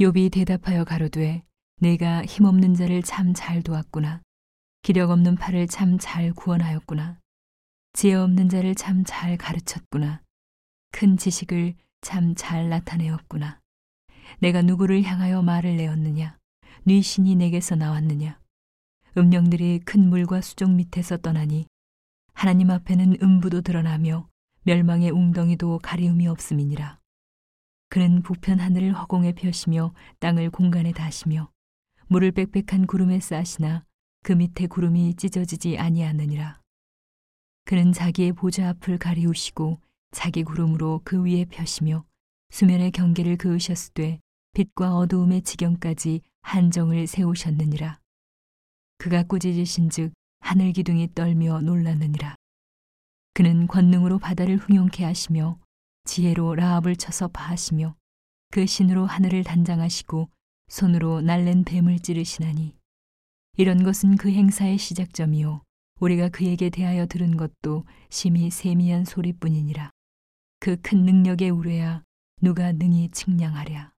욥이 대답하여 가로되 내가 힘없는 자를 참 잘 도왔구나. 기력 없는 팔을 참 잘 구원하였구나. 지혜 없는 자를 참 잘 가르쳤구나. 큰 지식을 참 잘 나타내었구나. 내가 누구를 향하여 말을 내었느냐? 네 신이 내게서 나왔느냐? 음령들이 큰 물과 수족 밑에서 떠나니 하나님 앞에는 음부도 드러나며 멸망의 웅덩이도 가리움이 없음이니라. 그는 부편 하늘을 허공에 펴시며 땅을 공간에 다시며 물을 빽빽한 구름에 싸시나 그 밑에 구름이 찢어지지 아니하느니라. 그는 자기의 보좌 앞을 가리우시고 자기 구름으로 그 위에 펴시며 수면의 경계를 그으셨으되 빛과 어두움의 지경까지 한정을 세우셨느니라. 그가 꾸짖으신즉 하늘 기둥이 떨며 놀랐느니라. 그는 권능으로 바다를 흥용케 하시며 지혜로 라합을 쳐서 파하시며 그 신으로 하늘을 단장하시고 손으로 날랜 뱀을 찌르시나니 이런 것은 그 행사의 시작점이요. 우리가 그에게 대하여 들은 것도 심히 세미한 소리뿐이니라. 그 큰 능력의 우레야 누가 능히 측량하랴